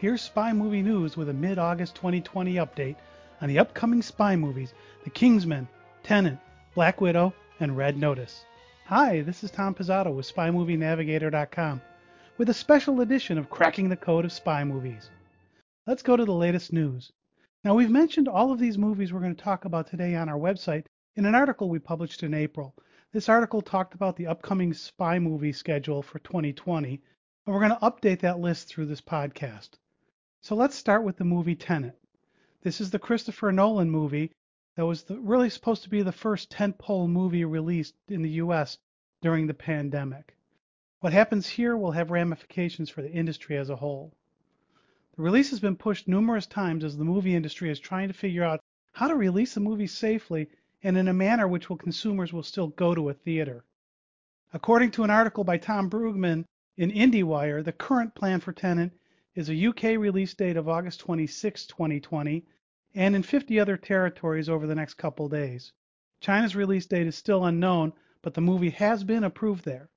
Here's Spy Movie News with a mid August 2020 update on the upcoming spy movies The King's Man, Tenet, Black Widow, and Red Notice. Hi, this is Tom Pizzato with SpyMovieNavigator.com with a special edition of Cracking the Code of Spy Movies. Let's go to the latest news. Now, we've mentioned all of these movies we're going to talk about today on our website in an article we published in April. This article talked about the upcoming spy movie schedule for 2020, and we're going to update that list through this podcast. So let's start with the movie Tenet. This is the Christopher Nolan movie that was the, really supposed to be the first tentpole movie released in the US during the pandemic. What happens here will have ramifications for the industry as a whole. The release has been pushed numerous times as the movie industry is trying to figure out how to release a movie safely and in a manner which will consumers will still go to a theater. According to an article by Tom Brueggemann in IndieWire, the current plan for Tenet is a UK release date of August 26, 2020, and in 50 other territories over the next couple days. China's release date is still unknown, but the movie has been approved there.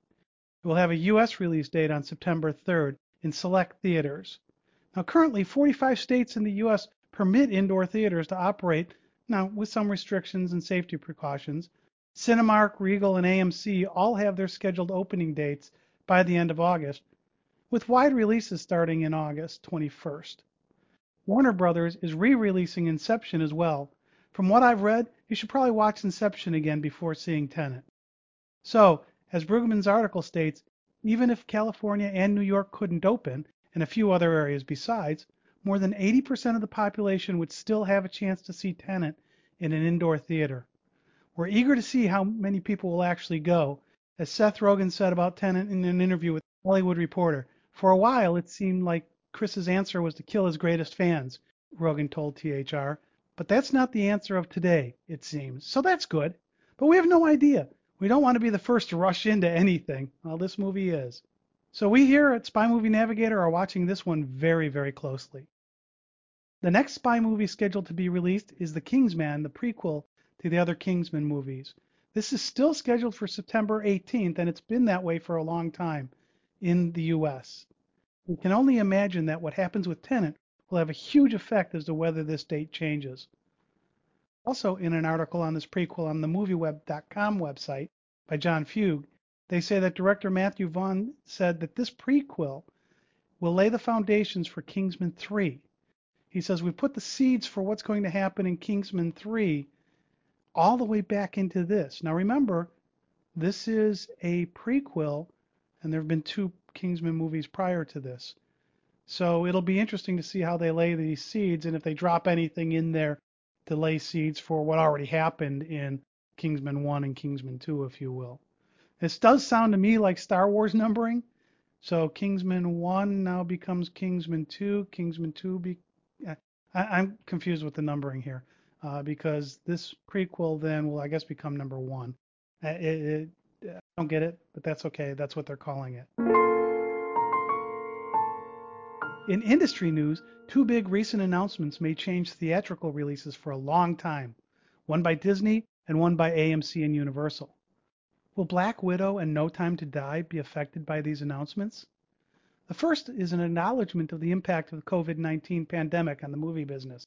It will have a US release date on September 3rd in select theaters. Now, currently, 45 states in the US permit indoor theaters to operate, now with some restrictions and safety precautions. Cinemark, Regal, and AMC all have their scheduled opening dates by the end of August, with wide releases starting in August 21st. Warner Brothers is re-releasing Inception as well. From what I've read, you should probably watch Inception again before seeing Tenet. So, as Brueggemann's article states, even if California and New York couldn't open, and a few other areas besides, more than 80% of the population would still have a chance to see Tenet in an indoor theater. We're eager to see how many people will actually go. As Seth Rogen said about Tenet in an interview with Hollywood Reporter, for a while, it seemed like Chris's answer was to kill his greatest fans, Rogen told THR. But that's not the answer of today, it seems. So that's good. But we have no idea. We don't want to be the first to rush into anything. Well, this movie is. So we here at Spy Movie Navigator are watching this one very, very closely. The next spy movie scheduled to be released is The King's Man, the prequel to the other Kingsman movies. This is still scheduled for September 18th, and it's been that way for a long time in the US. We can only imagine that what happens with Tenet will have a huge effect as to whether this date changes. Also, in an article on this prequel on the MovieWeb.com website by Jon Fuge, they say that director Matthew Vaughn said that this prequel will lay the foundations for Kingsman 3. He says we put the seeds for what's going to happen in Kingsman 3 all the way back into this. Now remember, this is a prequel, and there have been two Kingsman movies prior to this. So it'll be interesting to see how they lay these seeds and if they drop anything in there to lay seeds for what already happened in Kingsman 1 and Kingsman 2, if you will. This does sound to me like Star Wars numbering. So Kingsman 1 now becomes Kingsman 2. Kingsman 2 be. I, am confused with the numbering here uh, because this prequel then will, I guess, become number one. Uh, it, it, don't get it, but that's okay. That's what they're calling it. In industry news, two big recent announcements may change theatrical releases for a long time one by Disney and one by AMC and Universal. Will Black Widow and No Time to Die be affected by these announcements? The first is an acknowledgement of the impact of the COVID 19 pandemic on the movie business.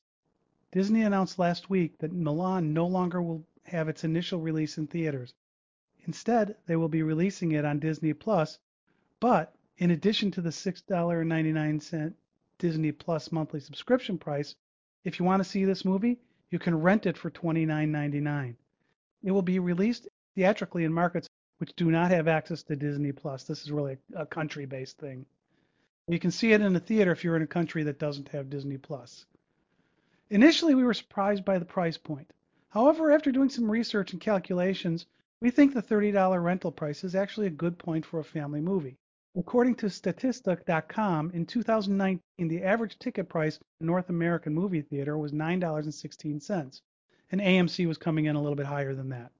Disney announced last week that Mulan no longer will have its initial release in theaters. Instead, they will be releasing it on Disney Plus, but in addition to the $6.99 Disney Plus monthly subscription price, if you want to see this movie, you can rent it for $29.99. It will be released theatrically in markets which do not have access to Disney Plus. This is really a country-based thing. You can see it in a theater if you're in a country that doesn't have Disney Plus. Initially, we were surprised by the price point. However, after doing some research and calculations, we think the $30 rental price is actually a good point for a family movie. According to Statista.com, in 2019, the average ticket price in North American movie theater was $9.16, and AMC was coming in a little bit higher than that.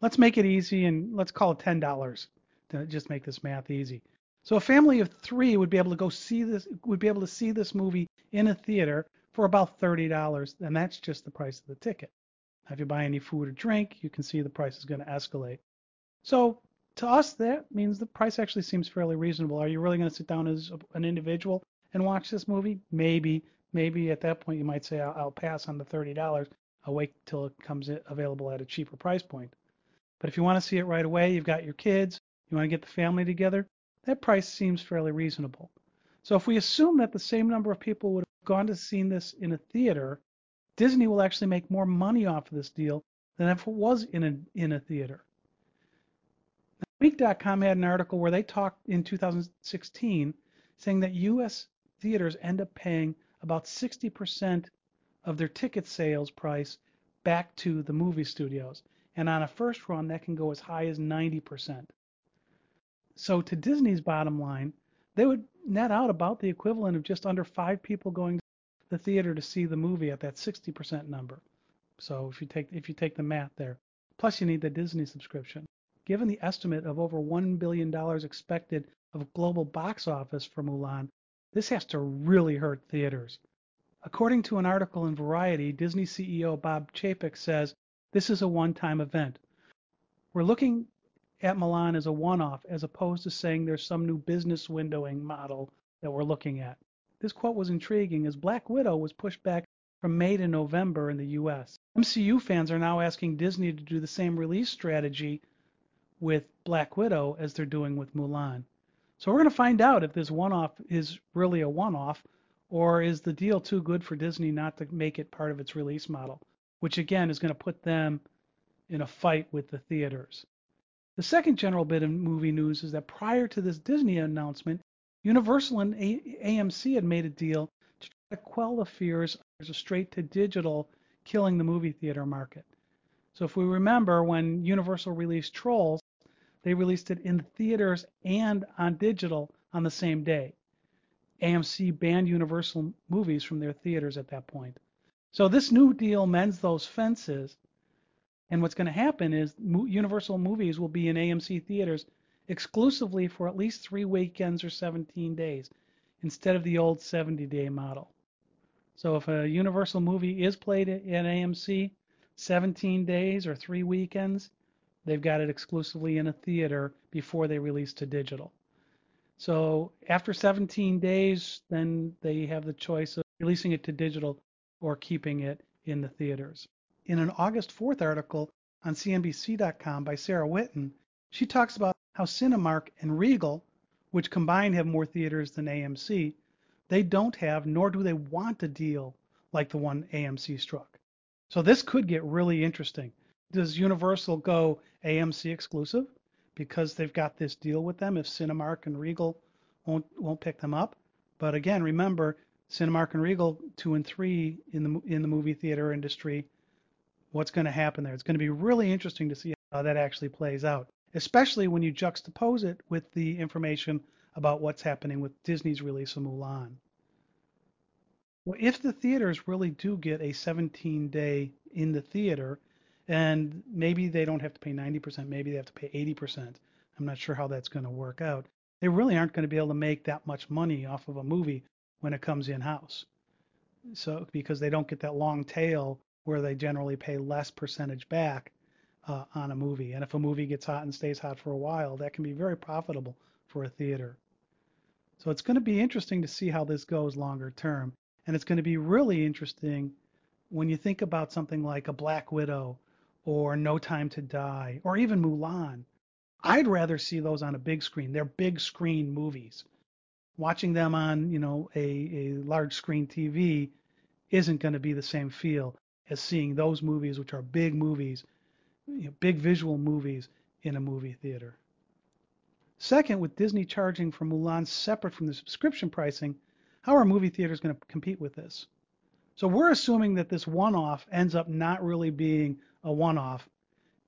Let's make it easy and let's call it $10 to just make this math easy. So a family of three would be able to go see this would be able to see this movie in a theater for about $30, and that's just the price of the ticket. If you buy any food or drink, you can see the price is going to escalate. So to us, that means the price actually seems fairly reasonable. Are you really going to sit down as an individual and watch this movie? Maybe. Maybe at that point you might say, I'll, I'll pass on the $30. I'll wait till it comes available at a cheaper price point. But if you want to see it right away, you've got your kids, you want to get the family together, that price seems fairly reasonable. So if we assume that the same number of people would have gone to see this in a theater, Disney will actually make more money off of this deal than if it was in a, in a theater. Week.com had an article where they talked in 2016 saying that U.S. theaters end up paying about 60% of their ticket sales price back to the movie studios. And on a first run, that can go as high as 90%. So to Disney's bottom line, they would net out about the equivalent of just under five people going to the theater to see the movie at that 60% number. So if you take if you take the math there, plus you need the Disney subscription. Given the estimate of over $1 billion expected of global box office for Mulan, this has to really hurt theaters. According to an article in Variety, Disney CEO Bob Chapek says this is a one-time event. We're looking at Mulan as a one-off as opposed to saying there's some new business windowing model that we're looking at. This quote was intriguing as Black Widow was pushed back from May to November in the US. MCU fans are now asking Disney to do the same release strategy with Black Widow as they're doing with Mulan. So we're going to find out if this one-off is really a one-off or is the deal too good for Disney not to make it part of its release model, which again is going to put them in a fight with the theaters. The second general bit of movie news is that prior to this Disney announcement, Universal and AMC had made a deal to try to quell the fears there's a straight to digital killing the movie theater market. So if we remember when Universal released Trolls, they released it in theaters and on digital on the same day. AMC banned Universal movies from their theaters at that point. So this new deal mends those fences. And what's going to happen is Universal movies will be in AMC theaters exclusively for at least three weekends or 17 days instead of the old 70 day model. So if a Universal movie is played at AMC 17 days or three weekends, They've got it exclusively in a theater before they release to digital. So after 17 days, then they have the choice of releasing it to digital or keeping it in the theaters. In an August 4th article on CNBC.com by Sarah Whitten, she talks about how Cinemark and Regal, which combined have more theaters than AMC, they don't have nor do they want a deal like the one AMC struck. So this could get really interesting does Universal go AMC exclusive because they've got this deal with them if Cinemark and Regal won't won't pick them up? But again, remember Cinemark and Regal two and three in the in the movie theater industry. What's going to happen there? It's going to be really interesting to see how that actually plays out, especially when you juxtapose it with the information about what's happening with Disney's release of Mulan. Well, if the theaters really do get a 17 day in the theater, and maybe they don't have to pay 90%, maybe they have to pay 80%. I'm not sure how that's going to work out. They really aren't going to be able to make that much money off of a movie when it comes in house. So because they don't get that long tail where they generally pay less percentage back uh, on a movie. And if a movie gets hot and stays hot for a while, that can be very profitable for a theater. So it's going to be interesting to see how this goes longer term. And it's going to be really interesting when you think about something like a Black Widow or No Time to Die or even Mulan. I'd rather see those on a big screen. They're big screen movies. Watching them on, you know, a, a large screen TV isn't going to be the same feel as seeing those movies, which are big movies, you know, big visual movies in a movie theater. Second, with Disney charging for Mulan separate from the subscription pricing, how are movie theaters going to compete with this? So we're assuming that this one-off ends up not really being a one-off,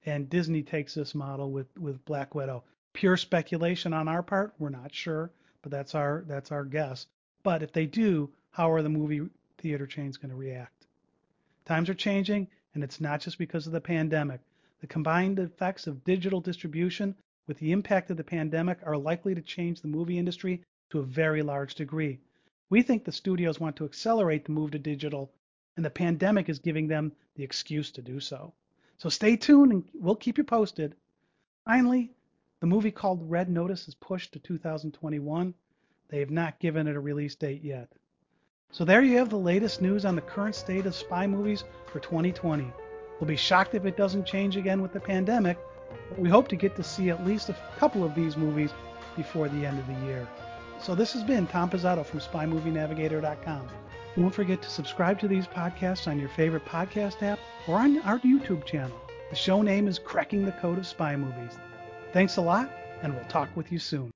and Disney takes this model with with Black Widow. Pure speculation on our part. We're not sure, but that's our that's our guess. But if they do, how are the movie theater chains going to react? Times are changing, and it's not just because of the pandemic. The combined effects of digital distribution with the impact of the pandemic are likely to change the movie industry to a very large degree. We think the studios want to accelerate the move to digital, and the pandemic is giving them the excuse to do so. So stay tuned and we'll keep you posted. Finally, the movie called Red Notice is pushed to 2021. They have not given it a release date yet. So there you have the latest news on the current state of spy movies for 2020. We'll be shocked if it doesn't change again with the pandemic, but we hope to get to see at least a couple of these movies before the end of the year. So this has been Tom Pizzato from SpyMovieNavigator.com. Don't forget to subscribe to these podcasts on your favorite podcast app or on our YouTube channel. The show name is Cracking the Code of Spy Movies. Thanks a lot, and we'll talk with you soon.